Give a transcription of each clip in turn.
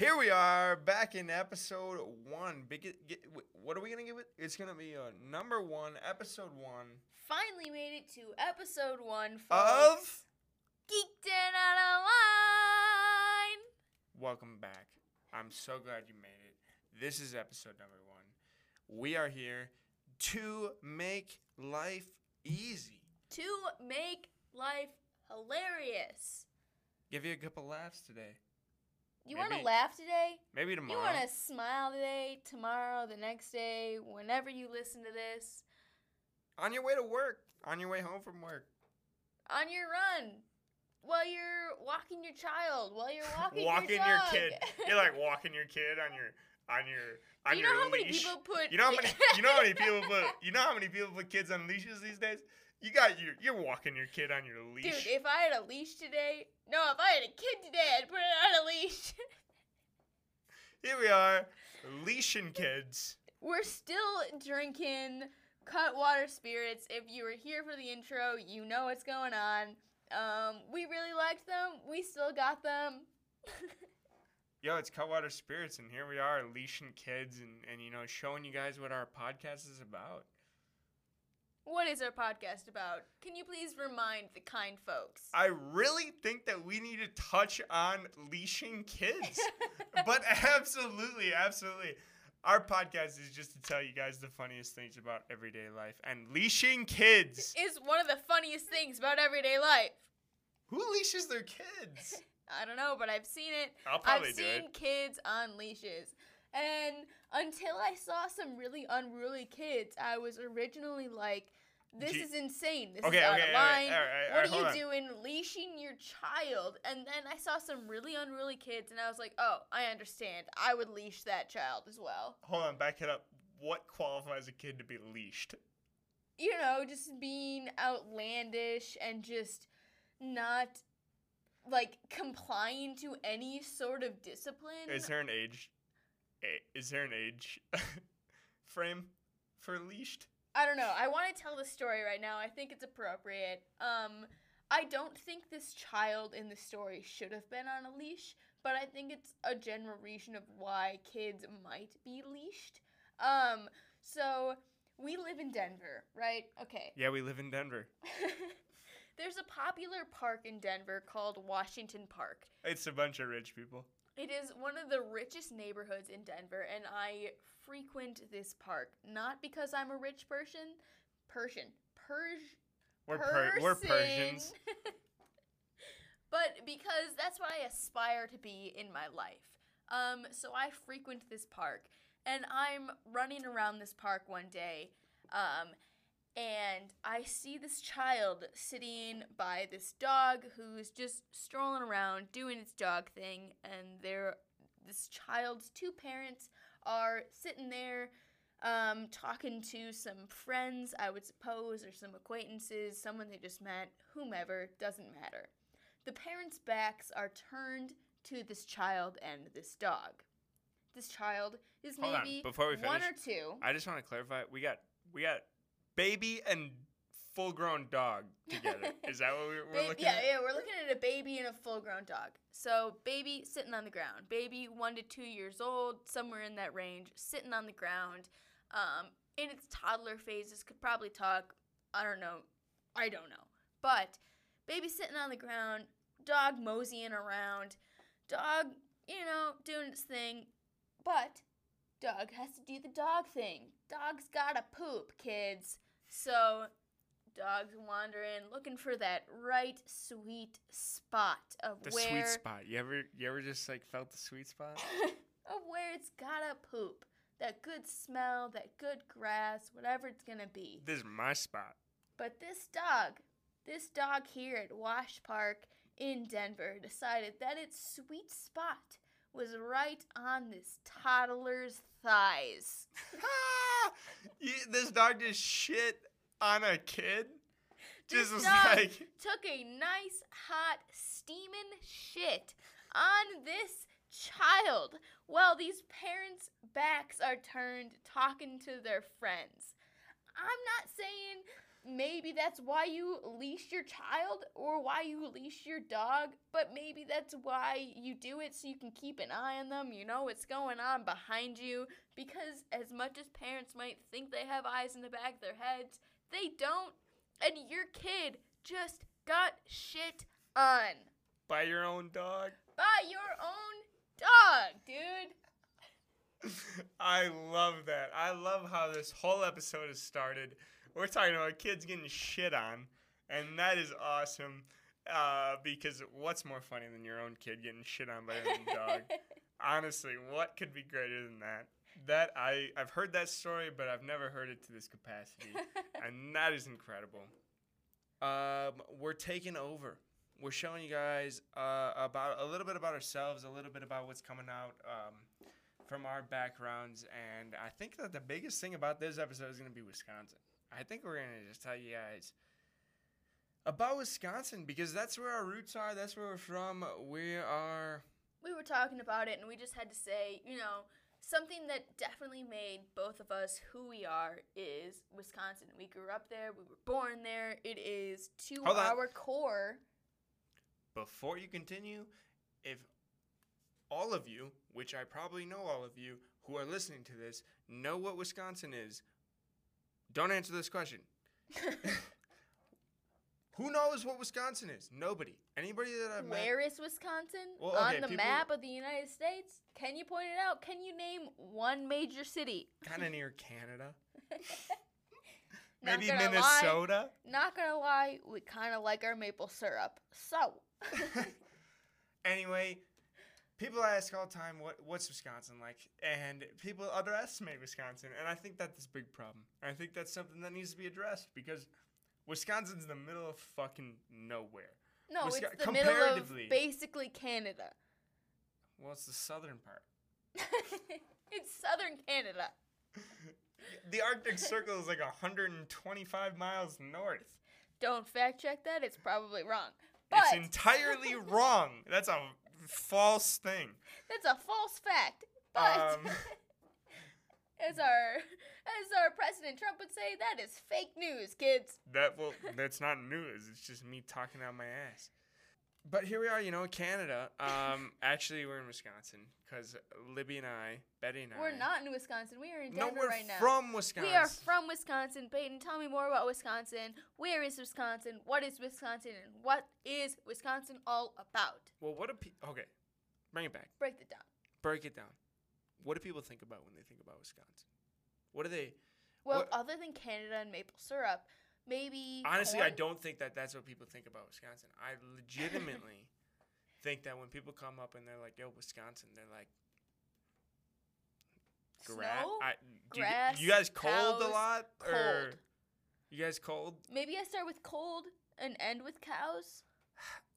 Here we are back in episode one. Big, get, what are we gonna give it? It's gonna be a number one, episode one Finally made it to episode one of. folks. Geeked in out of line. Welcome back. I'm so glad you made it. This is episode number one. We are here to make life easy. To make life hilarious. Give you a couple laughs today. You want to laugh today? Maybe tomorrow. You want to smile today, tomorrow, the next day, whenever you listen to this, On your way to work. On your way home from work. on your run, while you're walking your child, while you're walking, walking your, your, kid. You're like walking your kid on your on your on you your know how many people put? You know how many you know how many people put you know how many people put kids on leashes these days? You got your you're walking your kid on your leash. Dude, if I had a leash today, no, if I had a kid today, I'd put it on a leash. Here we are, leashing kids. We're still drinking Cutwater Spirits. If you were here for the intro, you know what's going on. Um, we really liked them. We still got them. Yo, it's Cutwater Spirits, and here we are leashing kids and, and you know showing you guys what our podcast is about. What is our podcast about? Can you please remind the kind folks? I really think that we need to touch on leashing kids. but absolutely, absolutely. Our podcast is just to tell you guys the funniest things about everyday life and leashing kids. is one of the funniest things about everyday life. Who leashes their kids? I don't know, but I've seen it. I'll probably I've do seen it. kids on leashes. And until I saw some really unruly kids, I was originally like, this Gee- is insane. This Okay, is out okay, of all right, line. all right, all what right, are you on. doing leashing your child? And then I saw some really unruly kids, and I was like, oh, I understand. I would leash that child as well. Hold on, back it up. What qualifies a kid to be leashed? You know, just being outlandish and just not like complying to any sort of discipline. Is there an age? Is there an age frame for leashed? I don't know. I want to tell the story right now. I think it's appropriate. Um, I don't think this child in the story should have been on a leash, but I think it's a general reason of why kids might be leashed. Um, so we live in Denver, right? Okay. Yeah, we live in Denver. There's a popular park in Denver called Washington Park. It's a bunch of rich people. It is one of the richest neighborhoods in Denver, and I frequent this park not because I'm a rich person, Persian, Persian. We're per- we're Persians. but because that's what I aspire to be in my life. Um, so I frequent this park, and I'm running around this park one day, um, and I see this child sitting by this dog who's just strolling around doing its dog thing, and there, this child's two parents are sitting there um, talking to some friends, I would suppose, or some acquaintances, someone they just met, whomever, doesn't matter. The parents' backs are turned to this child and this dog. This child is Hold on, maybe before we one or two. I just want to clarify. We got we got baby and full grown dog together. Is that what we're, we're looking yeah, at? yeah, we're looking at a baby and a full grown dog. So, baby sitting on the ground. Baby one to two years old, somewhere in that range, sitting on the ground. Um, in its toddler phases, could probably talk. I don't know. I don't know. But baby sitting on the ground, dog moseying around, dog, you know, doing its thing. But dog has to do the dog thing. Dog's gotta poop, kids. So Dog's wandering, looking for that right sweet spot of where The where sweet spot. You ever you ever just like felt the sweet spot? of where it's gotta poop. That good smell, that good grass, whatever it's gonna be. This is my spot. But this dog, this dog here at Wash Park in Denver decided that its sweet spot was right on this toddler's thighs. You- this dog just shit on a kid. This was like took a nice hot steaming shit on this child while these parents' backs are turned talking to their friends. I'm not saying maybe that's why you leash your child or why you leash your dog, but maybe that's why you do it so you can keep an eye on them. You know what's going on behind you. Because as much as parents might think they have eyes in the back of their heads, they don't. And your kid just got shit on By your own dog. by your own dog, dude. I love that. I love how this whole episode has started. We're talking about kids getting shit on, and that is awesome. Uh, because what's more funny than your own kid getting shit on by your own dog? Honestly, what could be greater than that? That I I've heard that story, but I've never heard it to this capacity, and that is incredible. Um, we're taking over. We're showing you guys uh, about a little bit about ourselves, a little bit about what's coming out um, from our backgrounds, and I think that the biggest thing about this episode is going to be Wisconsin. I think we're going to just tell you guys about Wisconsin because that's where our roots are. That's where we're from. We are. we were talking about it and we just had to say, you know, something that definitely made both of us who we are is Wisconsin. We grew up there, we were born there. It is to Hold on. our core. Before you continue, if all of you, which I probably know all of you who are listening to this, know what Wisconsin is, don't answer this question. Who knows what Wisconsin is? Nobody. Anybody that I've met. Where is Wisconsin? Well, On the people- map of the United States? Can you point it out? Can you name one major city? Kind of near Canada. Maybe lie. Minnesota. Not gonna lie, we kind of like our maple syrup. So, anyway, people ask all the time, "What what's Wisconsin like?" And people underestimate Wisconsin, and I think that's a big problem. I think that's something that needs to be addressed because Wisconsin's in the middle of fucking nowhere. no, Wisco- it's the middle of comparatively. basically Canada. Well, it's the southern part. it's southern Canada. The Arctic Circle is like 125 miles north. Don't fact check that. It's probably wrong. But It's entirely wrong. That's a false thing. that's a false fact. But Um, as our as our President Trump would say, that is fake news, kids. That well, that's not news. It's just me talking out my ass. But here we are, you know, Canada. Um, actually, we're in Wisconsin because Libby and I, Betty and I, We're not in Wisconsin. We are in Denver No, we're right now. from Wisconsin. We are from Wisconsin. Peyton, tell me more about Wisconsin. Where is Wisconsin? What is Wisconsin? And what is Wisconsin all about? well, what do people? Okay, bring it back. Break it down. Break it down. What do people think about when they think about Wisconsin? What are they? Well, What- other than Canada and maple syrup, maybe. Honestly, I don't think that that's what people think about Wisconsin. I legitimately think that when people come up and they're like, "Yo, Wisconsin," they're like, "Gra- Snow? I, do you- grass, you, guys cold a cows, lot, or cold. you guys cold? Maybe I start with cold and end with cows.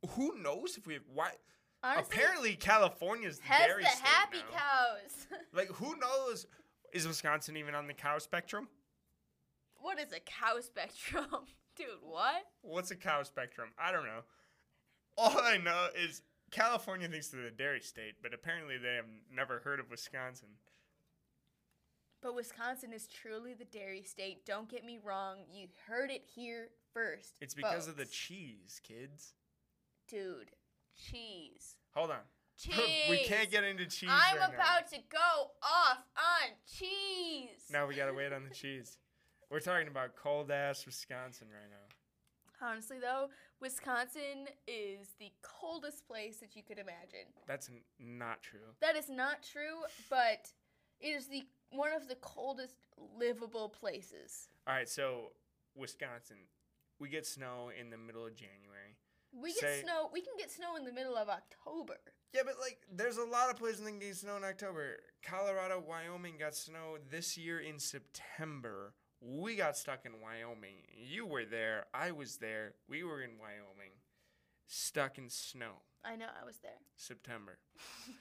Who knows if we why? Honestly, Apparently, California's has dairy the happy now. cows. Like, who knows? Is Wisconsin even on the cow spectrum? what is a cow spectrum, dude? What? What's a cow spectrum? I don't know. All I know is California thinks they're the dairy state, but apparently they have never heard of Wisconsin. But Wisconsin is truly the dairy state. Don't get me wrong. You heard it here first. It's because of the cheese, kids. dude. Cheese. Hold on. Cheese. we can't get into cheese. I'm right now. about to go off on cheese. Now we gotta wait on the cheese. We're talking about cold ass Wisconsin right now. Honestly, though, Wisconsin is the coldest place that you could imagine. That's n- not true. That is not true, but it is the one of the coldest livable places. All right, so Wisconsin, we get snow in the middle of January. We get Say- snow. We can get snow in the middle of October. Yeah, but like, there's a lot of places that get snow in October. Colorado, Wyoming got snow this year in September. We got stuck in Wyoming. You were there. I was there. We were in Wyoming, stuck in snow. I know. I was there. September.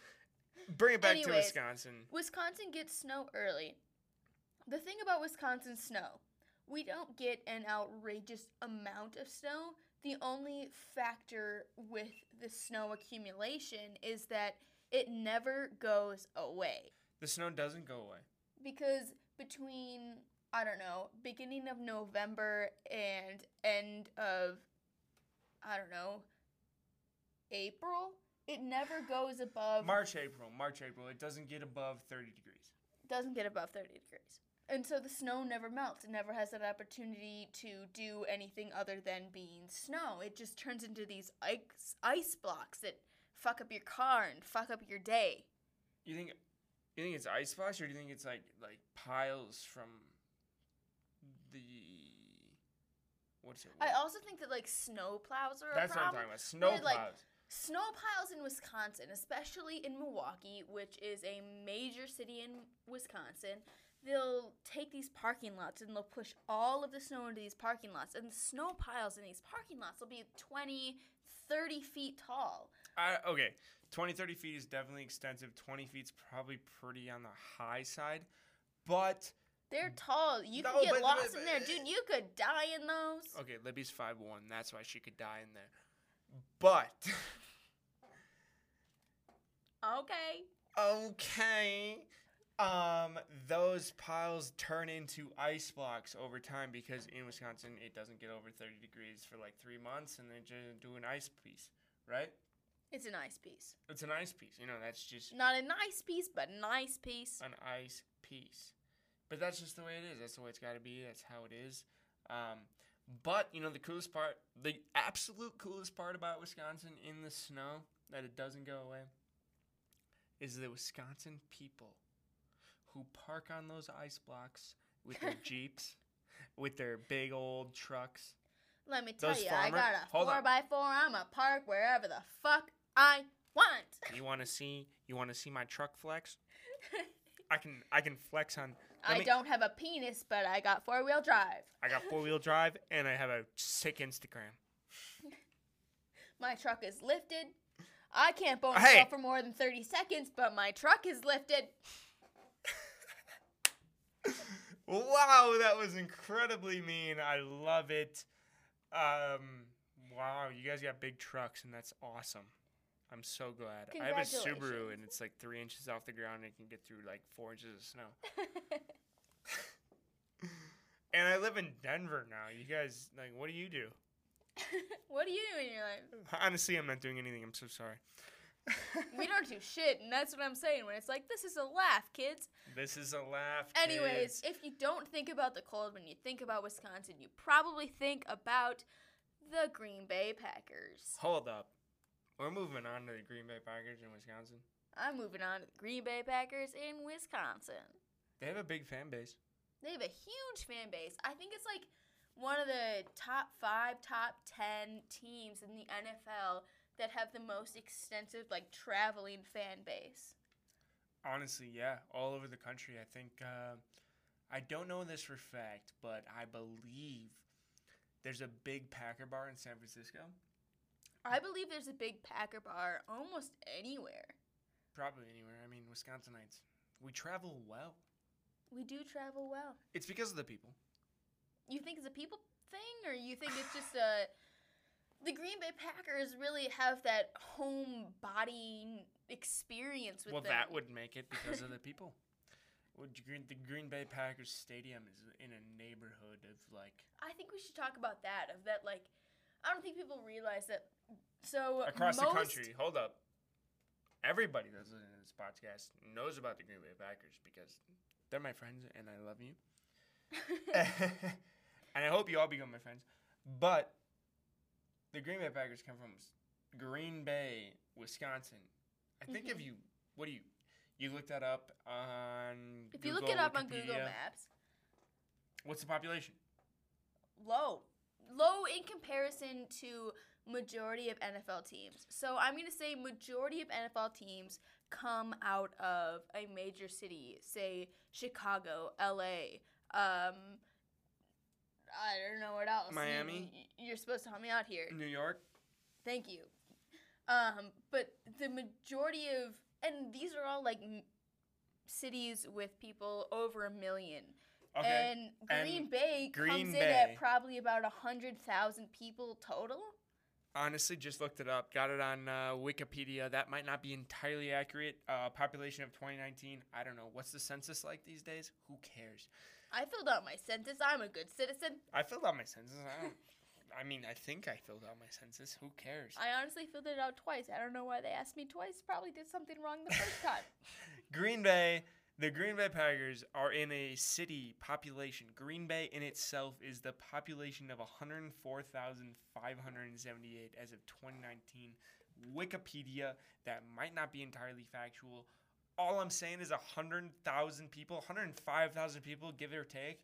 Bring it back to Wisconsin. Wisconsin gets snow early. The thing about Wisconsin snow, we don't get an outrageous amount of snow. The only factor with the snow accumulation is that it never goes away. The snow doesn't go away. Because between I don't know, beginning of November and end of I don't know, April. It never goes above March, April, March, April. It doesn't get above 30 degrees. It doesn't get above 30 degrees. And so the snow never melts. It never has that opportunity to do anything other than being snow. It just turns into these ice, ice blocks that fuck up your car and fuck up your day. You think you think it's ice blocks or do you think it's like like piles from the what's it? I also think that like snow plows are a That's what I'm problem. talking about. Snow They're, like, plows. Snow piles in Wisconsin, especially in Milwaukee, which is a major city in Wisconsin, they'll take these parking lots and they'll push all of the snow into these parking lots. And the snow piles in these parking lots will be 20, 30 feet tall. I, okay, 20, 30 feet is definitely extensive. 20 feet's probably pretty on the high side. But, They're tall. You No, can get but- lost but- in there, dude. You could die in those. okay, Libby's five one. That's why she could die in there. But, Okay. okay. Um, those piles turn into ice blocks over time because in Wisconsin it doesn't get over 30 degrees for like three months and then just do an ice piece, right? It's an ice piece. It's an ice piece. You know, that's just Not a nice piece, but a nice piece. an ice piece. But that's just the way it is. That's the way it's got to be. That's how it is. Um, but you know, the coolest part, the absolute coolest part about Wisconsin in the snow that it doesn't go away, is the Wisconsin people who park on those ice blocks with their jeeps, with their big old trucks. Let me tell Those you, I got a hold on. four by four. I'ma park wherever the fuck I want. You want to see? You want to see my truck flex? I can. I can flex on. I me- don't have a penis, but I got four wheel drive. I got four wheel drive and I have a sick Instagram. My truck is lifted. I can't bone Hey. myself for more than 30 seconds, but my truck is lifted. Wow, that was incredibly mean. I love it. Um, wow, you guys got big trucks and that's awesome. I'm so glad. I have a Subaru and it's like three inches off the ground and it can get through like four inches of snow. And I live in Denver now. You guys, like, what do you do? what do you do in your life? Honestly, I'm not doing anything. I'm so sorry. We don't do shit, and that's what I'm saying when it's like, this is a laugh, kids. This is a laugh. Anyways, kids. if you don't think about the cold when you think about Wisconsin, you probably think about the Green Bay Packers. hold up. We're moving on to the Green Bay Packers in Wisconsin. I'm moving on to the Green Bay Packers in Wisconsin. They have a big fan base. They have a huge fan base. I think it's like one of the top five, top ten teams in the NFL that have the most extensive, like, traveling fan base. Honestly, yeah, all over the country. I think uh, I don't know this for fact, but I believe there's a big Packer bar in San Francisco. I believe there's a big Packer bar almost anywhere. Probably anywhere. I mean, Wisconsinites, we travel well. We do travel well. It's because of the people. You think it's a people thing, or you think it's just a. The Green Bay Packers really have that home body experience with well, them. that would make it because of the people. The Green Bay Packers Stadium is in a neighborhood of like I think we should talk about that. Of that, like, I don't think people realize that. So across the country. Hold up. Everybody that's listening to this podcast knows about the Green Bay Packers because they're my friends and I love you. and I hope you all become my friends. But the Green Bay Packers come from Green Bay, Wisconsin. I think if Mhm. you, what do you, you looked that up on. if you look Google, it up on Google Maps, What's the population? low, low in comparison to majority of NFL teams. So I'm gonna say majority of NFL teams come out of a major city, say Chicago, L.A. Um, I don't know what else. Miami? y- you're supposed to help me out here. New York. Thank you. Um, but the majority of, and these are all like m- cities with people over a million. Okay. And and Green Bay Green comes in at probably about a hundred thousand people total. Honestly, just looked it up. Got it on uh, Wikipedia. That might not be entirely accurate. Uh, population of 2019. I don't know. What's the census like these days? Who cares? I filled out my census. I'm a good citizen. I filled out my census. I don't. I mean, I think I filled out my census. Who cares? I honestly filled it out twice. I don't know why they asked me twice. Probably did something wrong the first time. Green Bay, the Green Bay Packers are in a city population. Green Bay in itself is the population of 104,578 as of 2019. Wikipedia, that might not be entirely factual. All I'm saying is 100,000 people, 105,000 people, give or take.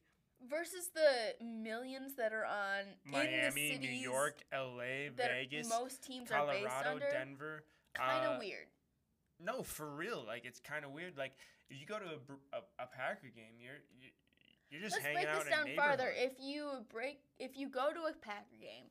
Versus the millions that are on Miami, New York, LA, Vegas, most teams are based Colorado, under. Denver. Kind of uh, weird. No, for real. Like it's kind of weird. Like if you go to a, a, a Packer game, you're you, you're just Let's hanging break out this in a down farther. If you break, if you go to a Packer game,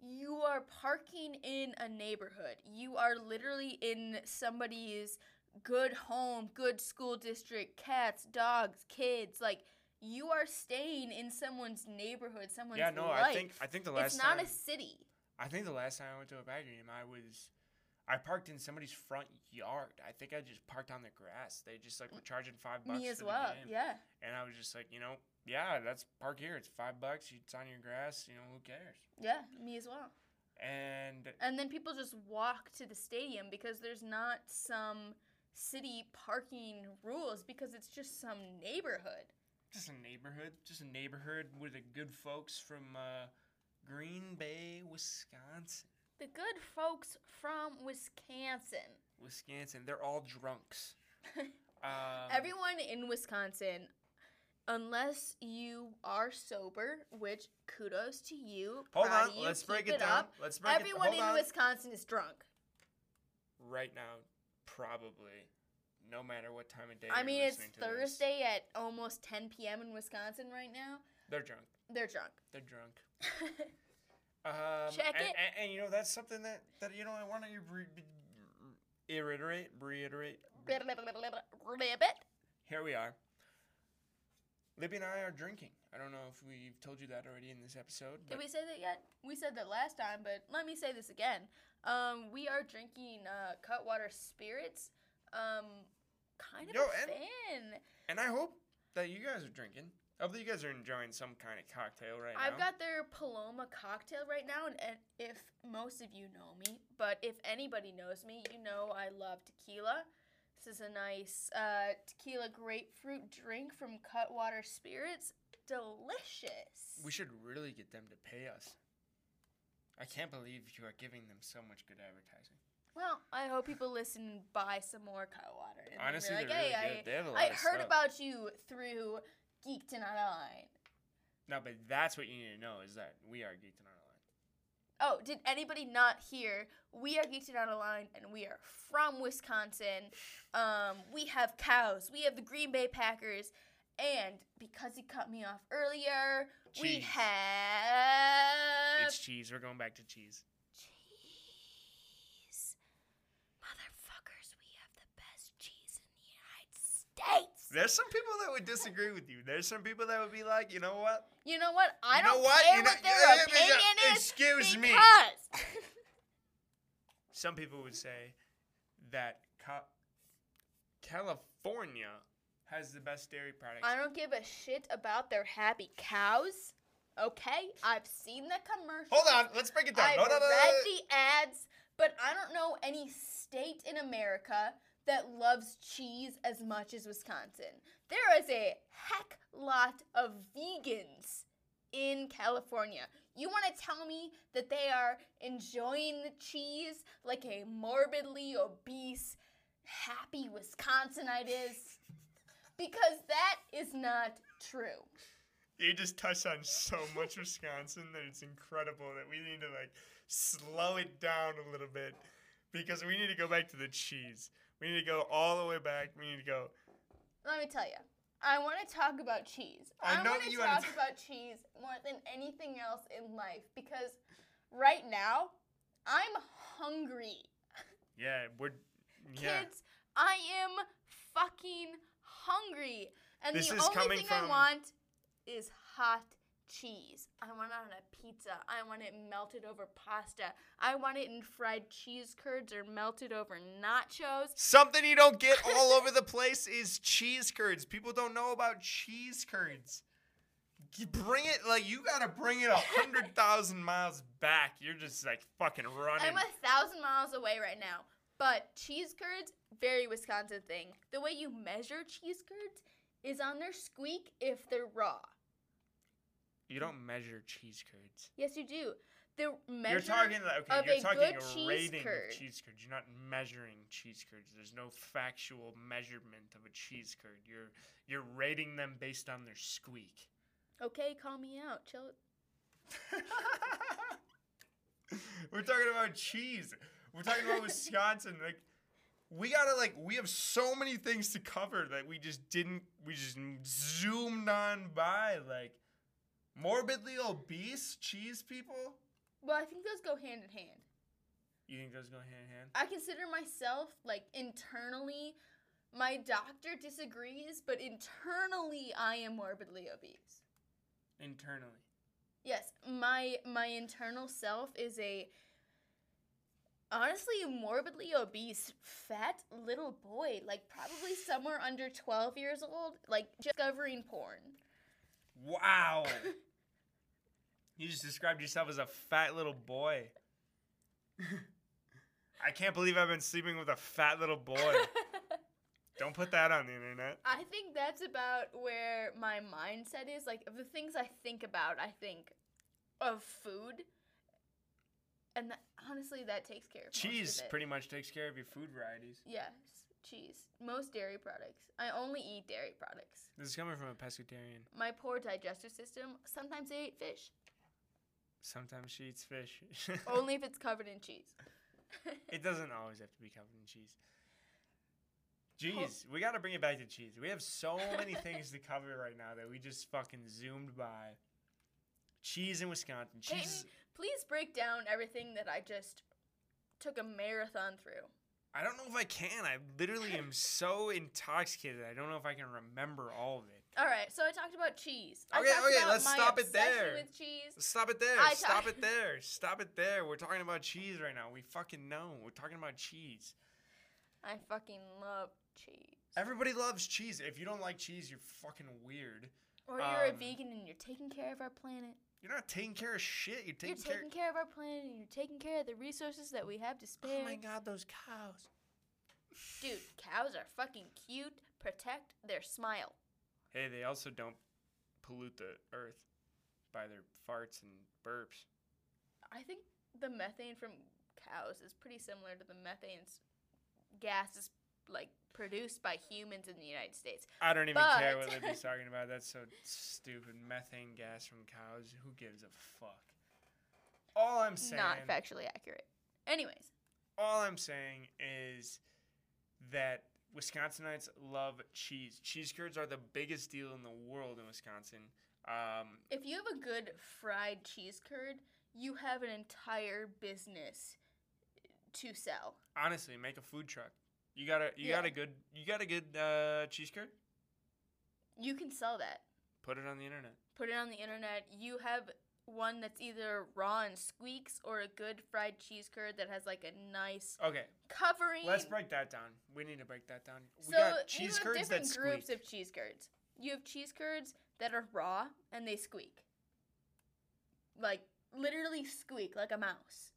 you are parking in a neighborhood. You are literally in somebody's good home, good school district, cats, dogs, kids. Like you are staying in someone's neighborhood, someone's yeah, no, life. I think I think the last it's not time a city. I think the last time I went to a Packer game, I was I parked in somebody's front yard. I think I just parked on the grass. They just like were mm, charging five bucks Me as well. Yeah. And I was just like, you know, yeah, let's park here. It's five bucks. It's on your grass. You know, who cares? Yeah, me as well. And And then people just walk to the stadium because there's not some city parking rules because it's just some neighborhood. just a neighborhood, just a neighborhood with the good folks from uh, Green Bay, Wisconsin. The good folks from Wisconsin. Wisconsin, they're all drunks. Um, Everyone in Wisconsin, unless you are sober, which kudos to you. hold on, you, let's break keep it down. up. Let's break Everyone it. Down. Everyone in on. Wisconsin is drunk. right now, probably, no matter what time of day. I mean, it's to this, Thursday at almost 10 p.m. in Wisconsin right now. they're drunk. They're drunk. They're drunk. Um, Check and, it. And, and you know that's something that that you know I want to re- re- reiterate, reiterate. Here we are. Libby and I are drinking. I don't know if we've told you that already in this episode. Did we say that yet? We said that last time, but let me say this again. Um, we are drinking uh, Cutwater Spirits. Um, kind of Yo, a and- fan. And I hope that you guys are drinking. Hopefully you guys are enjoying some kind of cocktail right now. I've got their Paloma cocktail right now, and, and if most of you know me, but if anybody knows me, you know I love tequila. This is a nice uh, tequila grapefruit drink from Cutwater Spirits. Delicious. we should really get them to pay us. I can't believe you are giving them so much good advertising. well, I hope people listen and buy some more Cutwater. And then be Honestly, like, they're hey, really I, good. They have a lot I of heard stuff. about you through Geeked and Online. No, but that's what you need to know is that we are geeked and online. Oh, did anybody not hear? We are Geeked and Online, and we are from Wisconsin. Um, we have cows. We have the Green Bay Packers, and because he cut me off earlier, we have It's cheese. We're going back to cheese. cheese. Motherfuckers, we have the best cheese in the United States. There's some people that would disagree with you. There's some people that would be like, you know what? You know what? I You don't know what? care You know- what their yeah, yeah, yeah, opinion is. excuse me. because Some people would say that Ca- California has the best dairy products. I don't give a shit about their happy cows. Okay, I've seen the commercials. Hold on, let's break it down. I've No, no, no, read the ads, but I don't know any state in America that loves cheese as much as Wisconsin. There is a heck lot of vegans in California. You want to tell me that they are enjoying the cheese like a morbidly obese, happy Wisconsinite is? Because that is not true. You just touched on so much Wisconsin that it's incredible that we need to like slow it down a little bit because we need to go back to the cheese. We need to go all the way back. We need to go. Let me tell you, I want to talk about cheese. I know want to talk t- about cheese more than anything else in life because right now I'm hungry. Yeah, we're. Yeah. Kids, I am fucking hungry, and This the only thing I want is hot cheese. I want it on a pizza. I want it melted over pasta. I want it in fried cheese curds or melted over nachos. Something you don't get all over the place is cheese curds. People don't know about cheese curds. You bring it like you gotta bring it a hundred thousand miles back. You're just like fucking running. I'm a thousand miles away right now. But cheese curds, very Wisconsin thing. The way you measure cheese curds is on their squeak if they're raw. you don't measure cheese curds. Yes, you do. The measure. You're talking okay, of you're a talking good a cheese rating curd. of cheese curds. You're not measuring cheese curds. There's no factual measurement of a cheese curd. You're you're rating them based on their squeak. Okay, call me out. Chill. We're talking about cheese. We're talking about Wisconsin. Like we gotta like we have so many things to cover that we just didn't we just zoomed on by like morbidly obese cheese people. Well, I think those go hand in hand. You think those go hand in hand? I consider myself like internally. My doctor disagrees, but internally, I am morbidly obese. Internally. Yes, my my internal self is a honestly morbidly obese fat little boy, like probably somewhere under 12 years old, like discovering porn. Wow. you just described yourself as a fat little boy. I can't believe I've been sleeping with a fat little boy. Don't put that on the internet. I think that's about where my mindset is. Like, the things I think about, I think of food. And that, honestly, that takes care of Cheese of pretty much takes care of your food varieties. Yes, cheese. Most dairy products. I only eat dairy products. This is coming from a pescatarian. My poor digestive system, sometimes I eat fish. Sometimes she eats fish. only if it's covered in cheese. it doesn't always have to be covered in cheese. Jeez, we got to bring it back to cheese. We have so many things to cover right now that we just fucking zoomed by. Cheese in Wisconsin. Peyton, Cheese. Please break down everything that I just took a marathon through. I don't know if I can. I literally am so intoxicated. I don't know if I can remember all of it. All right, so I talked about cheese. I Okay, okay, let's stop it there. With cheese. Stop it there. I Stop it there. Stop it there. We're talking about cheese right now. We fucking know. We're talking about cheese. I fucking love cheese. Everybody loves cheese. If you don't like cheese, you're fucking weird. Or you're a um, vegan and you're taking care of our planet. You're not taking care of shit. You're taking, You're taking care. care of our planet and you're taking care of the resources that we have to spare. Oh my god, those cows. Dude, cows are fucking cute. Protect their smile. Hey, they also don't pollute the earth by their farts and burps. I think the methane from cows is pretty similar to the methane gases like produced by humans in the United States. I don't even care what But- Libby's talking about. That's so stupid. Methane gas from cows. Who gives a fuck? All I'm saying. Not factually accurate. Anyways, all I'm saying is that Wisconsinites love cheese. Cheese curds are the biggest deal in the world in Wisconsin. Um, if you have a good fried cheese curd, you have an entire business to sell. honestly, make a food truck. You got a you Yeah. got a good you got a good uh, cheese curd. You can sell that. Put it on the internet. Put it on the internet. You have one that's either raw and squeaks or a good fried cheese curd that has like a nice Okay, covering. let's break that down. We need to break that down. We so got you cheese have curds that different groups squeak. of cheese curds. You have cheese curds that are raw and they squeak. Like literally squeak like a mouse.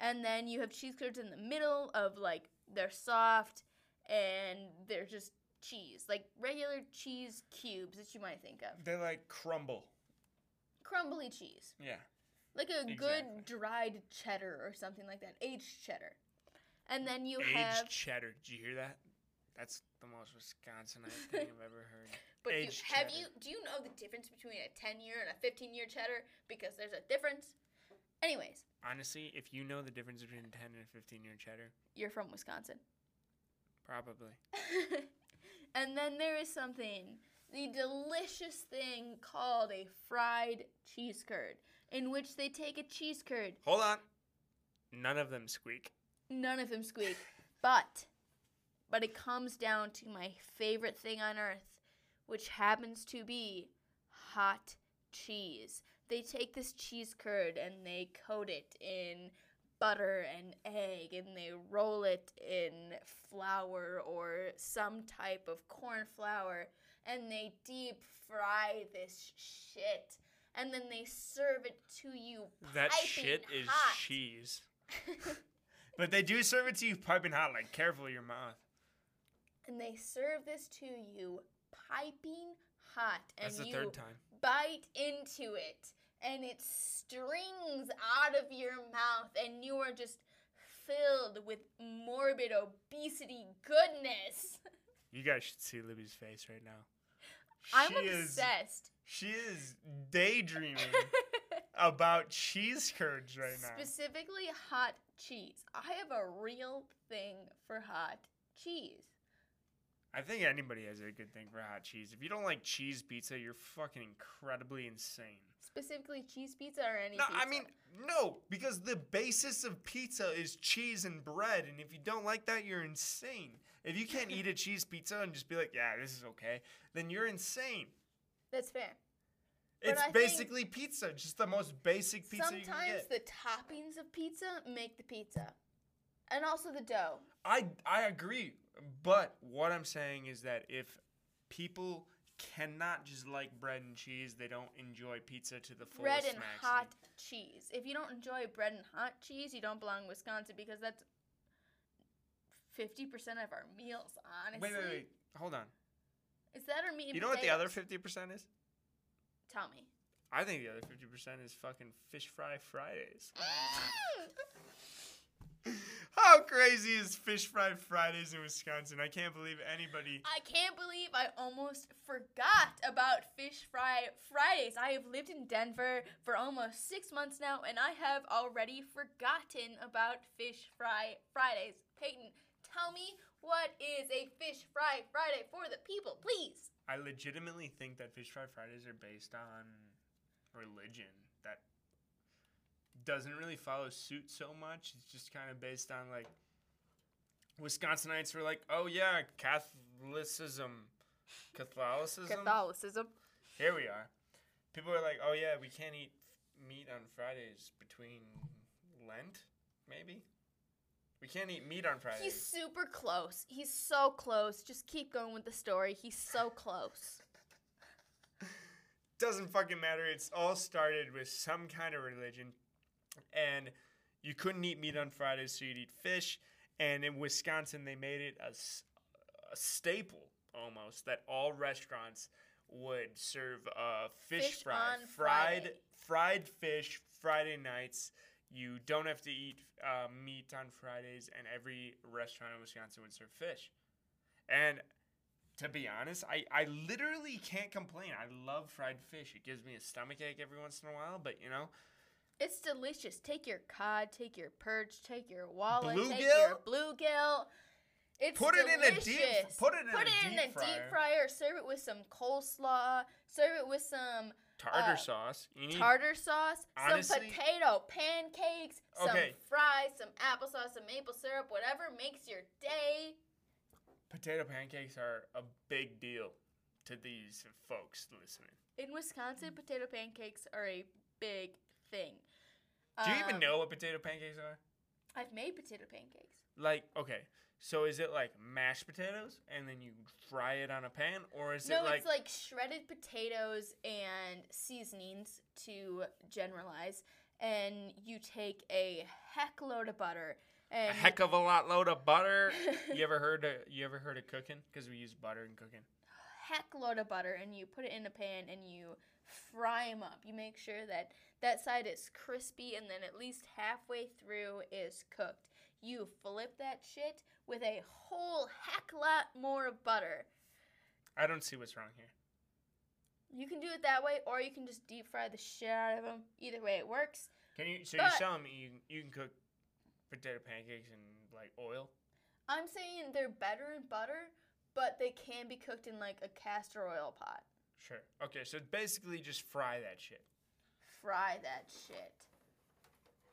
And then you have cheese curds in the middle of like they're soft and they're just cheese, like regular cheese cubes that you might think of. They like crumble. Crumbly cheese. Yeah. Like a Exactly. good dried cheddar or something like that. Aged cheddar. And then you Aged have aged cheddar. Did you hear that? That's the most Wisconsinite thing I've ever heard. But you, have cheddar. you do you know the difference between a 10 year and a 15 year cheddar? Because there's a difference. Anyways, Honestly, if you know the difference between a 10 and a 15 year cheddar, you're from Wisconsin. probably. and then there is something, the delicious thing called a fried cheese curd, in which they take a cheese curd. Hold on. None of them squeak. None of them squeak. But, but it comes down to my favorite thing on earth, which happens to be hot cheese. They take this cheese curd and they coat it in butter and egg and they roll it in flour or some type of corn flour and they deep fry this shit and then they serve it to you That piping shit is cheese. But they do serve it to you piping hot. Like, careful your mouth. and they serve this to you piping hot and That's the you third time. bite into it and it strings out of your mouth and you are just filled with morbid obesity goodness. You guys should see Libby's face right now. I'm She is- obsessed. She is daydreaming about cheese curds right now. Specifically hot cheese. I have a real thing for hot cheese. I think anybody has a good thing for hot cheese. If you don't like cheese pizza, you're fucking incredibly insane. Specifically cheese pizza or any No, pizza. I mean, no, because the basis of pizza is cheese and bread, and if you don't like that, you're insane. If you can't eat a cheese pizza and just be like, yeah, this is okay, then you're insane. that's fair. But It's I basically pizza, just the most basic pizza you can Sometimes the toppings of pizza make the pizza. And also the dough. I I agree, but what I'm saying is that if people cannot just like bread and cheese, they don't enjoy pizza to the fullest bread and maximum. hot cheese. If you don't enjoy bread and hot cheese, you don't belong in Wisconsin because that's 50% of our meals, honestly. Wait, wait, wait. Hold on. Is that our meat You know what the other 50% is? Tell me. I think the other 50% is fucking fish fry Fridays. Crazy is Fish Fry Fridays in Wisconsin? I can't believe anybody. I can't believe I almost forgot about Fish Fry Fridays. I have lived in Denver for almost six months now, and I have already forgotten about Fish Fry Fridays. Peyton, tell me what is a Fish Fry Friday for the people, please? I legitimately think that Fish Fry Fridays are based on religion that doesn't really follow suit so much. It's just kind of based on like Wisconsinites were like, oh yeah, Catholicism. Catholicism? Catholicism. Here we are. People are like, oh yeah, we can't eat meat on Fridays between Lent, maybe? We can't eat meat on Fridays. He's super close. He's so close. Just keep going with the story. He's so close. doesn't fucking matter. It's all started with some kind of religion, and you couldn't eat meat on Fridays, so you'd eat fish. And in Wisconsin, they made it a, a staple almost that all restaurants would serve uh, fish, Fish fry, fried fried fish Friday nights. You don't have to eat uh, meat on Fridays, and every restaurant in Wisconsin would serve fish. And to be honest, I, I literally can't complain. I love fried fish. It gives me a stomach ache every once in a while, but you know, It's delicious. Take your cod, take your perch, take your walleye, take your bluegill. It's Put it in a deep- put it in Put a it in deep a deep fryer. fryer. Serve it with some coleslaw. Serve it with some tartar Uh, sauce. Need tartar sauce, some potato pancakes, some Okay. fries, some applesauce, some maple syrup, whatever makes your day. potato pancakes are a big deal to these folks listening. In Wisconsin, potato pancakes are a big thing. Do you even Um, know what potato pancakes are? I've made potato pancakes. Like, okay, so is it like mashed potatoes and then you fry it on a pan, or is No, it like, it's like shredded potatoes and seasonings to generalize, and you take a heck load of butter a and you- heck of a lot load of butter? you ever heard of, you ever heard of cooking? Because we use butter in cooking. heck load of butter and you put it in a pan and you fry them up. You make sure that that side is crispy and then at least halfway through is cooked. You flip that shit with a whole heck lot more of butter. I don't see what's wrong here. You can do it that way or you can just deep fry the shit out of them. Either way it works. Can you? So But- you're telling me you you can cook potato pancakes in like oil? I'm saying they're better in butter, but they can be cooked in like a castor oil pot. Sure. Okay, so basically just fry that shit. Fry that shit.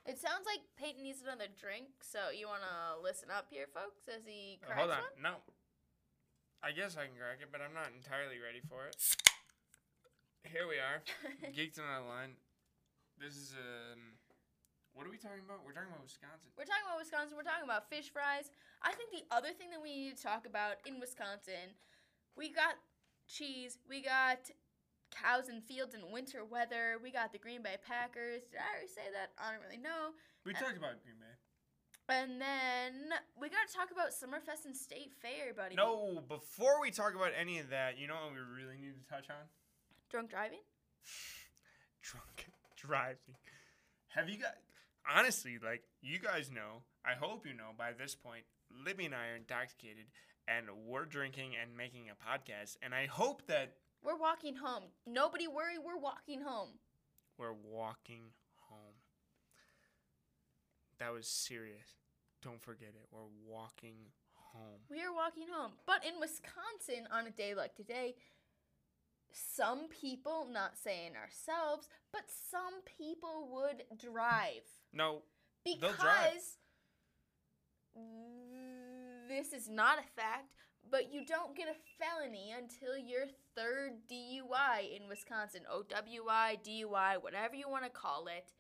It sounds like Peyton needs another drink, so you want to listen up here, folks, as he Uh, cracks hold on. one? No. I guess I can crack it, but I'm not entirely ready for it. Here we are. Geeked and Online. This is um What are we talking about? We're talking about Wisconsin. We're talking about Wisconsin. We're talking about fish fries. I think the other thing that we need to talk about in Wisconsin, we got cheese. We got cows in fields in winter weather. We got the Green Bay Packers. Did I already say that? I don't really know. We Uh, talked about Green Bay. And then we got to talk about Summerfest and State Fair, buddy. No, before we talk about any of that, you know what we really need to touch on? Drunk driving? Drunk driving. Have you got honestly, like you guys know, I hope you know by this point, Libby and I are intoxicated and we're drinking and making a podcast, and I hope that We're walking home. Nobody worry, we're walking home. we're walking home. That was serious. Don't forget it. We're walking home. We are walking home. But in Wisconsin, on a day like today, some people, not saying ourselves, but some people would drive. No, They'll drive. This is not a fact, but you don't get a felony until your third DUI in Wisconsin. OWI, DUI, whatever you want to call it.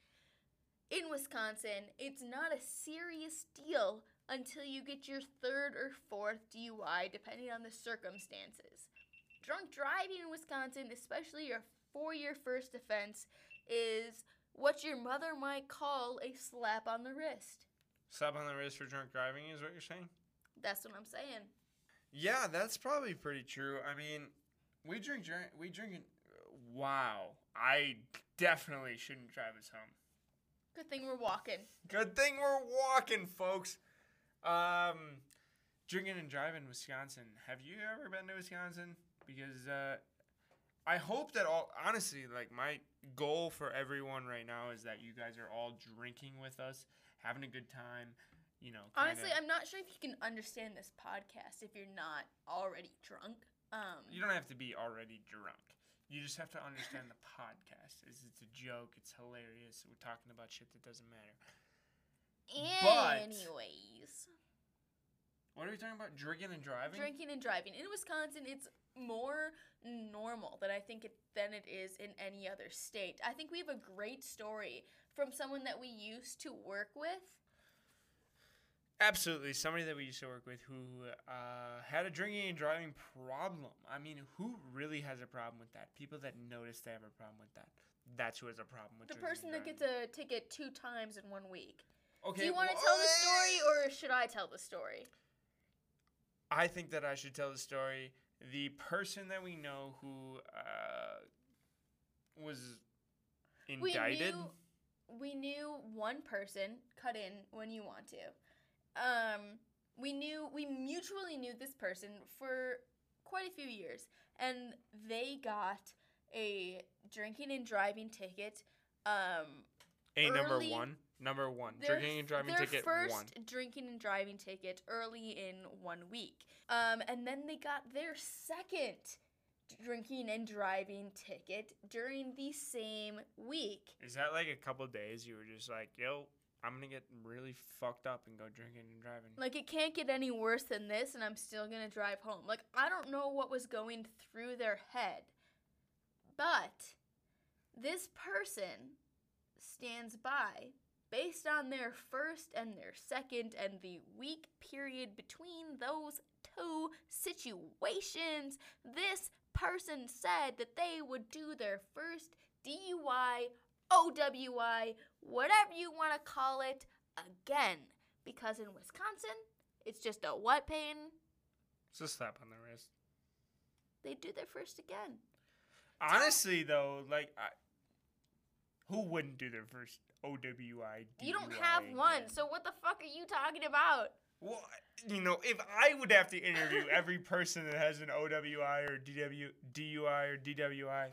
In Wisconsin, it's not a serious deal until you get your third or fourth DUI, depending on the circumstances. Drunk driving in Wisconsin, especially your four year first offense, is what your mother might call a slap on the wrist. slap on the wrist for drunk driving is what you're saying? That's what I'm saying. Yeah, that's probably pretty true. I mean, we drink, we drink. Wow, I definitely shouldn't drive us home. Good thing we're walking. Good thing we're walking, folks. Um, drinking and driving Wisconsin. Have you ever been to Wisconsin? Because uh, I hope that all honestly, like my goal for everyone right now is that you guys are all drinking with us, having a good time. You know, Honestly, I'm not sure if you can understand this podcast if you're not already drunk. Um, you don't have to be already drunk. You just have to understand the podcast. It's, it's a joke. It's hilarious. We're talking about shit that doesn't matter. but- anyways, What are we talking about? Drinking and driving? drinking and driving in Wisconsin, it's more normal than I think it than it is in any other state. I think we have a great story from someone that we used to work with. Absolutely, somebody that we used to work with who uh, had a drinking and driving problem. I mean, who really has a problem with that? People that notice they have a problem with that. That's who has a problem with The person that gets a ticket two times in one week. Okay, Do you want to tell the story or should I tell the story? I think that I should tell the story. The person that we know who uh, was indicted. We knew, we knew one person. Cut in when you want to. Um, we knew we mutually knew this person for quite a few years, and they got a drinking and driving ticket. Um, a number one. Number one. their drinking and driving their ticket first one. drinking and driving ticket early in one week. Um, and then they got their second drinking and driving ticket during the same week. Is that like a couple days you were just like, yo, I'm gonna get really fucked up and go drinking and driving? Like it can't get any worse than this, and I'm still gonna drive home. Like I don't know what was going through their head, but this person stands by based on their first and their second and the week period between those two situations. This person said that they would do their first DUI, OWI, whatever you want to call it, again. Because in Wisconsin, it's just a what pain? It's a slap on the wrist. They do their first again. Honestly, though, like, I, who wouldn't do their first OWI? You don't have one, so what the fuck are you talking about? Well, you know, if I would have to interview every person that has an OWI or DW, DUI or DWI,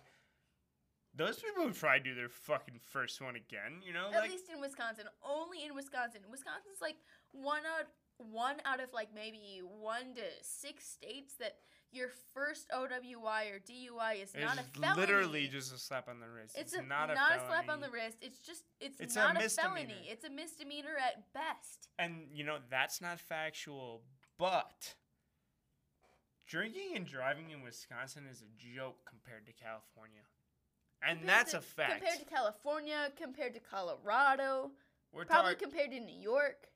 those people would probably do their fucking first one again. You know, At like least in Wisconsin, only in Wisconsin. Wisconsin's like one out one out of like maybe one to six states that your first OWI or DUI is not a felony. literally just a slap on the wrist. it's, It's, a, not a slap on the wrist. It's just it's, It's not a, misdemeanor. felony. It's a misdemeanor at best. And you know that's not factual, but drinking and driving in Wisconsin is a joke compared to California, and Compared that's to- a fact. Compared to California, compared to Colorado, We're Probably compared to New York.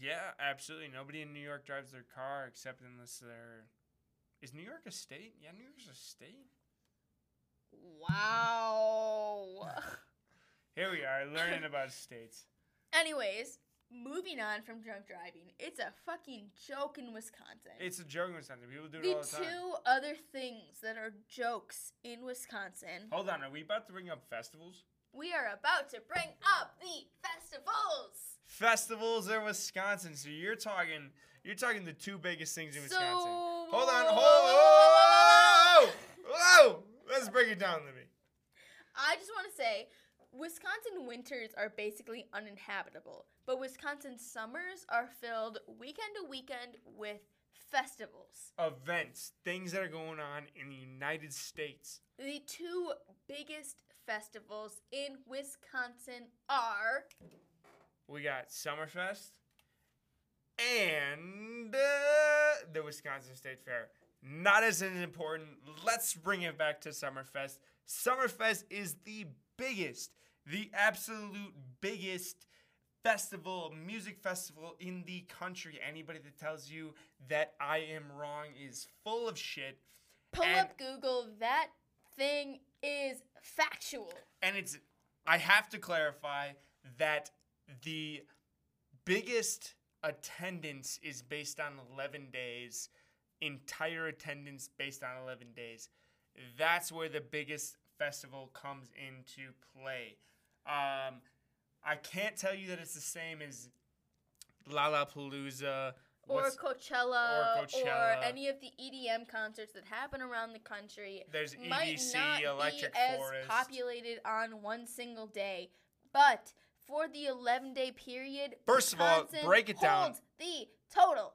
Yeah, absolutely. Nobody in New York drives their car except unless they're. Is New York a state? Yeah, New York's a state. Wow. Here we are learning about states. Anyways, moving on from drunk driving, it's a fucking joke in Wisconsin. It's a joke in Wisconsin. People do it the all the time. two other things that are jokes in Wisconsin. Hold on, are we about to bring up festivals? We are about to bring up the festivals. Festivals in Wisconsin. So you're talking, you're talking the two biggest things in So Wisconsin. Hold on, hold, whoa, whoa, Let's break it down, Libby. I just want to say, Wisconsin winters are basically uninhabitable, but Wisconsin summers are filled weekend to weekend with festivals. Events, things that are going on in the United States. The two biggest festivals in Wisconsin are We got Summerfest and uh, the Wisconsin State Fair. Not as important. Let's bring it back to Summerfest. Summerfest is the biggest, the absolute biggest festival, music festival in the country. Anybody that tells you that I am wrong is full of shit. pull And- up Google. That thing is factual. and it's I have to clarify that the biggest attendance is based on 11 days entire attendance based on 11 days that's where the biggest festival comes into play um, i can't tell you that it's the same as lollapalooza Or Coachella, or Coachella. any of the EDM concerts that happen around the country. there's might edc not electric be as populated on one single day, but for the 11 day period, First of all, break it down. The total.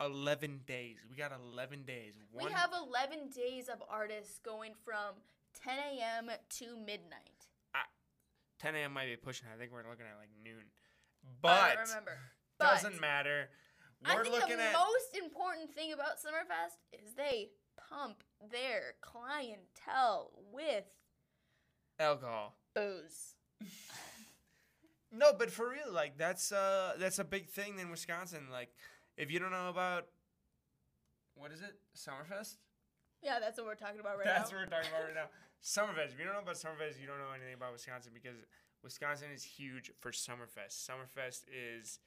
11 days we got 11 days We have 11 days of artists going from 10 a.m. to midnight. 10 a.m. might be pushing. I think we're looking at like noon. But remember. But doesn't matter. I We're think looking the at most important thing about Summerfest is they pump their clientele with alcohol. booze. No, but for real, like that's uh that's a big thing in Wisconsin. Like, if you don't know about what is it, Summerfest? Yeah, that's what we're talking about right that's now. That's what we're talking about right now. Summerfest. If you don't know about Summerfest, you don't know anything about Wisconsin because Wisconsin is huge for Summerfest. Summerfest is,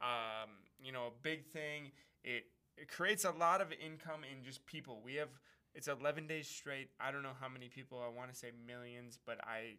um, you know, a big thing. It it creates a lot of income in just people. We have it's 11 days straight. I don't know how many people. I want to say millions, but I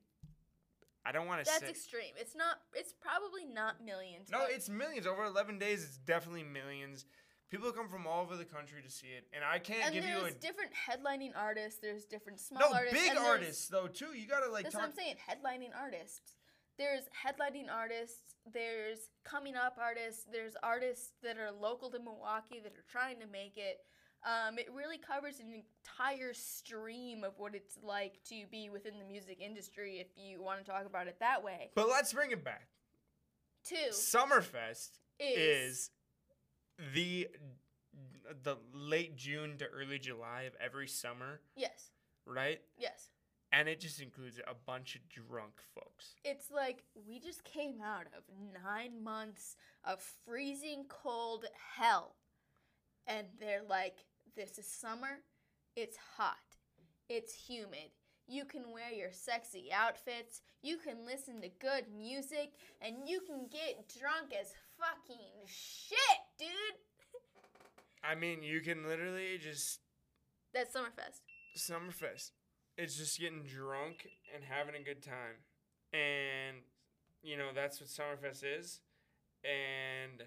I don't want to That's say. extreme. It's not. It's probably not millions. No, it's millions. Over 11 days, it's definitely millions. People come from all over the country to see it, and I can't and give you there's a different headlining artists. There's different small no artists. big artists though too. You gotta like That's talk. what I'm saying. Headlining artists. There's headlining artists. There's coming up artists. There's artists that are local to Milwaukee that are trying to make it. Um, it really covers an entire stream of what it's like to be within the music industry, if you want to talk about it that way. But let's bring it back. Two Summerfest is, is the the late June to early July of every summer, yes, right? yes. And it just includes a bunch of drunk folks. It's like we just came out of nine months of freezing cold hell. And they're like, this is summer. It's hot. It's humid. You can wear your sexy outfits. You can listen to good music. And you can get drunk as fucking shit, dude. I mean, you can literally just That's Summerfest. Summerfest. It's just getting drunk and having a good time. And, you know, that's what Summerfest is. And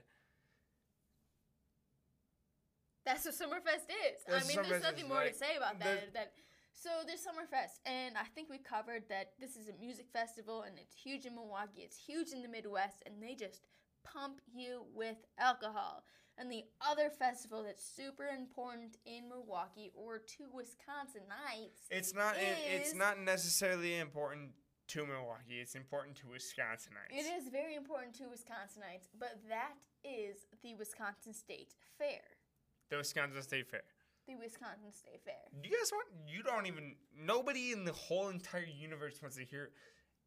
That's what Summerfest is. That's I mean, what there's nothing more like, to say about that. That so there's Summerfest, and I think we covered that this is a music festival, and it's huge in Milwaukee. It's huge in the Midwest, and they just pump you with alcohol. And the other festival that's super important in Milwaukee or to Wisconsinites it's not it, it's not necessarily important to Milwaukee. It's important to Wisconsinites. It is very important to Wisconsinites, but that is the Wisconsin State Fair. The Wisconsin State Fair. The Wisconsin State Fair. Do you guys want? You don't even. Nobody in the whole entire universe wants to hear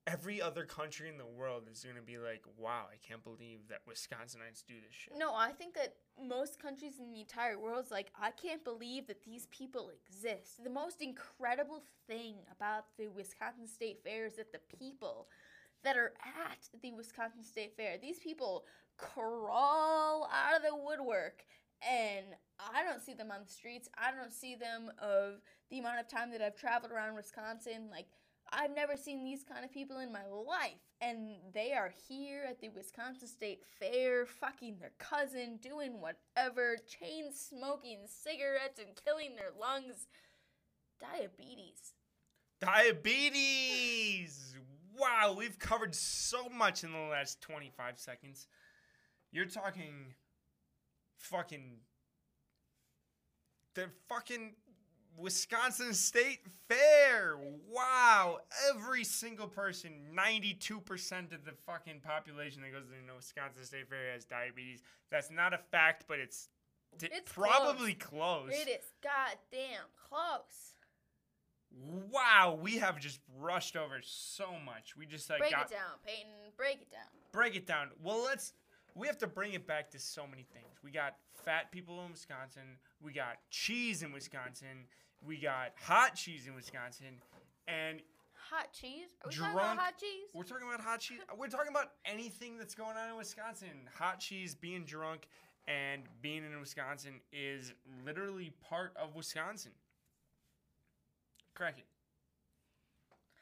every other country in the world is gonna be like, wow, I can't believe that Wisconsinites do this shit. No, I think that most countries in the entire world's like, I can't believe that these people exist. The most incredible thing about the Wisconsin State Fair is that the people that are at the Wisconsin State Fair, these people crawl out of the woodwork and I don't see them on the streets. I don't see them of the amount of time that I've traveled around Wisconsin. Like, I've never seen these kind of people in my life. And they are here at the Wisconsin State Fair, fucking their cousin, doing whatever, chain smoking cigarettes and killing their lungs. Diabetes. Diabetes! Wow, we've covered so much in the last 25 seconds. You're talking fucking. The fucking Wisconsin State Fair. Wow. Every single person, 92% of the fucking population that goes to the Wisconsin State Fair has diabetes. That's not a fact, but it's, It's probably close. It is goddamn close. Wow, we have just rushed over so much. We just like Break got it down, Peyton. Break it down. break it down. Well, let's. We have to bring it back to so many things. We got fat people in Wisconsin. We got cheese in Wisconsin. We got hot cheese in Wisconsin, and Hot cheese? Are we talking about hot cheese? We're talking about hot cheese. We're talking about anything that's going on in Wisconsin. Hot cheese, being drunk, and being in Wisconsin is literally part of Wisconsin. Crack it.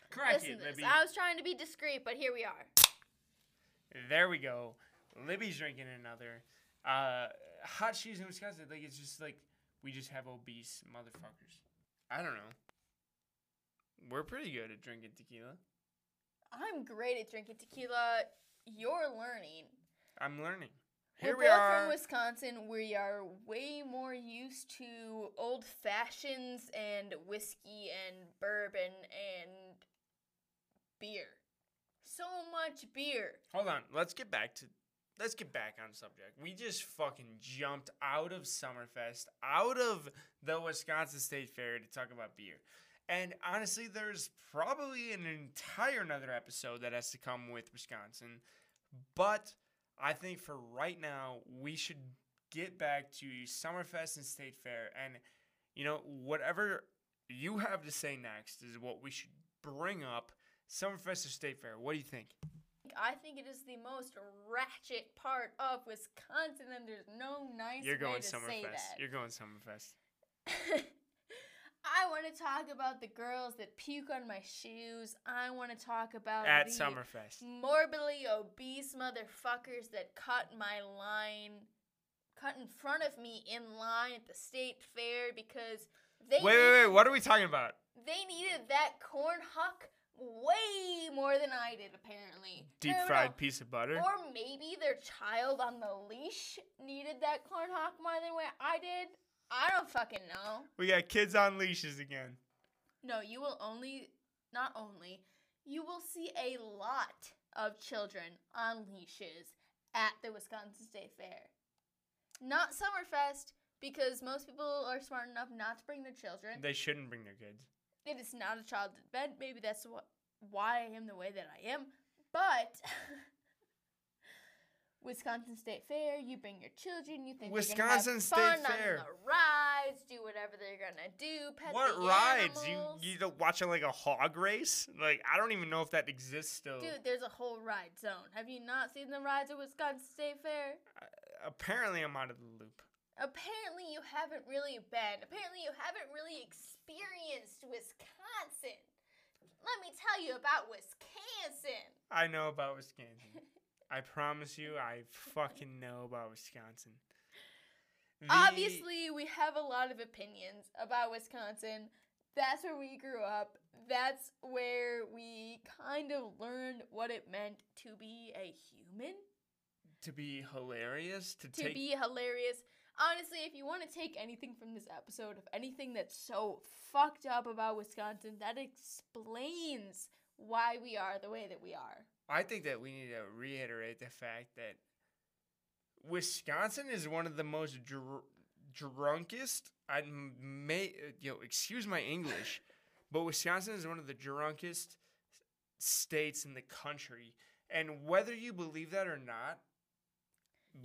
Crack Listen it. Libby. I was trying to be discreet, but here we are. There we go. Libby's drinking another. Uh, hot cheese in Wisconsin, like it's just like we just have obese motherfuckers. I don't know. We're pretty good at drinking tequila. I'm great at drinking tequila. You're learning. I'm learning. Here We're we both are. from Wisconsin. We are way more used to old fashions and whiskey and bourbon and beer. So much beer. Hold on. Let's get back to. Let's get back on subject. We just fucking jumped out of Summerfest, out of the Wisconsin State Fair to talk about beer. And honestly, there's probably an entire another episode that has to come with Wisconsin. But I think for right now, we should get back to Summerfest and State Fair. And, you know, whatever you have to say next is what we should bring up. Summerfest or State Fair. What do you think? I think it is the most ratchet part of Wisconsin, and there's no nice You're way going to say Summerfest. that. You're going Summerfest. I want to talk about the girls that puke on my shoes. I want to talk about At the Summerfest. morbidly obese motherfuckers that cut my line, cut in front of me in line at the state fair because they Wait, wait, wait. What are we talking about? they needed that corn huck way more than I did apparently. Deep fried piece of butter? Or maybe their child on the leash needed that corn huck more than what I did. I don't fucking know. We got kids on leashes again. No, you will only, not only, you will see a lot of children on leashes at the Wisconsin State Fair. Not Summerfest, because most people are smart enough not to bring their children. They shouldn't bring their kids. It is not a child's event. Maybe that's what, why I am the way that I am. But Wisconsin State Fair, you bring your children. You think Wisconsin State fun Fair. on the rides, do whatever they're gonna do. Pet what the rides? Animals. You you watching like a hog race? Like I don't even know if that exists still. Dude, there's a whole ride zone. Have you not seen the rides at Wisconsin State Fair? Uh, apparently, I'm out of the loop. Apparently, you haven't really been. Apparently, you haven't really experienced Wisconsin. Let me tell you about Wisconsin. I know about Wisconsin. I promise you, I fucking know about Wisconsin. The- Obviously, we have a lot of opinions about Wisconsin. That's where we grew up. That's where we kind of learned what it meant to be a human, to be hilarious, to, to take be hilarious. Honestly, if you want to take anything from this episode of anything that's so fucked up about Wisconsin, that explains why we are the way that we are. I think that we need to reiterate the fact that Wisconsin is one of the most dr- drunkest. I may, you know, excuse my English, but Wisconsin is one of the drunkest states in the country. And whether you believe that or not,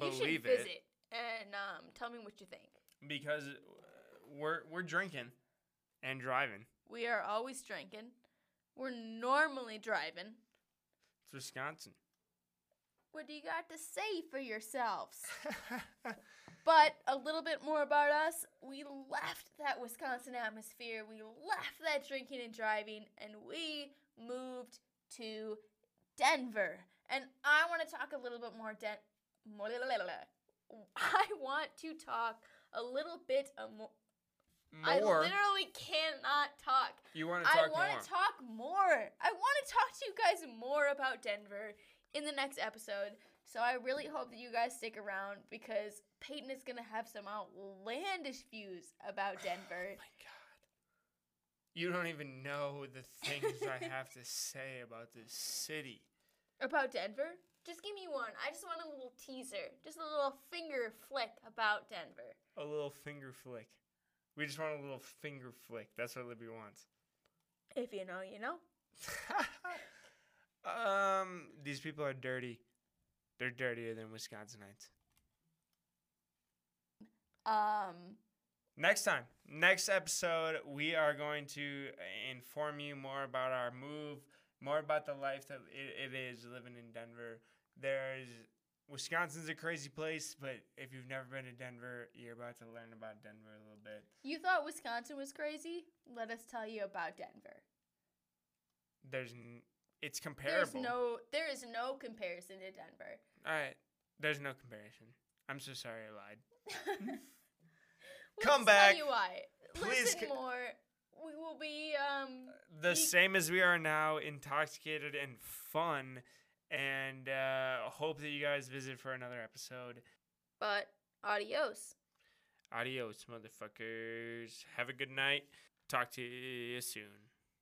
you should believe visit it and um, tell me what you think. because uh, we're we're drinking and driving. We are always drinking. We're normally driving. It's Wisconsin. What do you got to say for yourselves? But a little bit more about us. We left that Wisconsin atmosphere. We left that drinking and driving, and we moved to Denver. And I want to talk a little bit more. Den- I want to talk a little bit more. I literally cannot talk. you want to talk more? I want more? to talk more. I want to talk to you guys more about Denver in the next episode. So I really hope that you guys stick around because Peyton is gonna have some outlandish views about oh Denver. my god. You don't even know the things I have to say about this city. about Denver? Just give me one. I just want a little teaser. Just a little finger flick about Denver. A little finger flick. We just want a little finger flick. That's what Libby wants. If you know, you know. um, these people are dirty. They're dirtier than Wisconsinites. Um, Next time, next episode, we are going to inform you more about our move, more about the life that it, it is living in Denver. There's Wisconsin's a crazy place, but if you've never been to Denver, you're about to learn about Denver a little bit. you thought Wisconsin was crazy? Let us tell you about Denver. There's, n- it's There's comparable. no, there is no comparison to Denver. All right, there's no comparison. I'm so sorry I lied. We'll Come just tell back. you why. Please Listen c- more. We will be um The We- same as we are now, intoxicated and fun, and uh, hope that you guys visit for another episode. but adios. Adios, motherfuckers. Have a good night. Talk to you soon.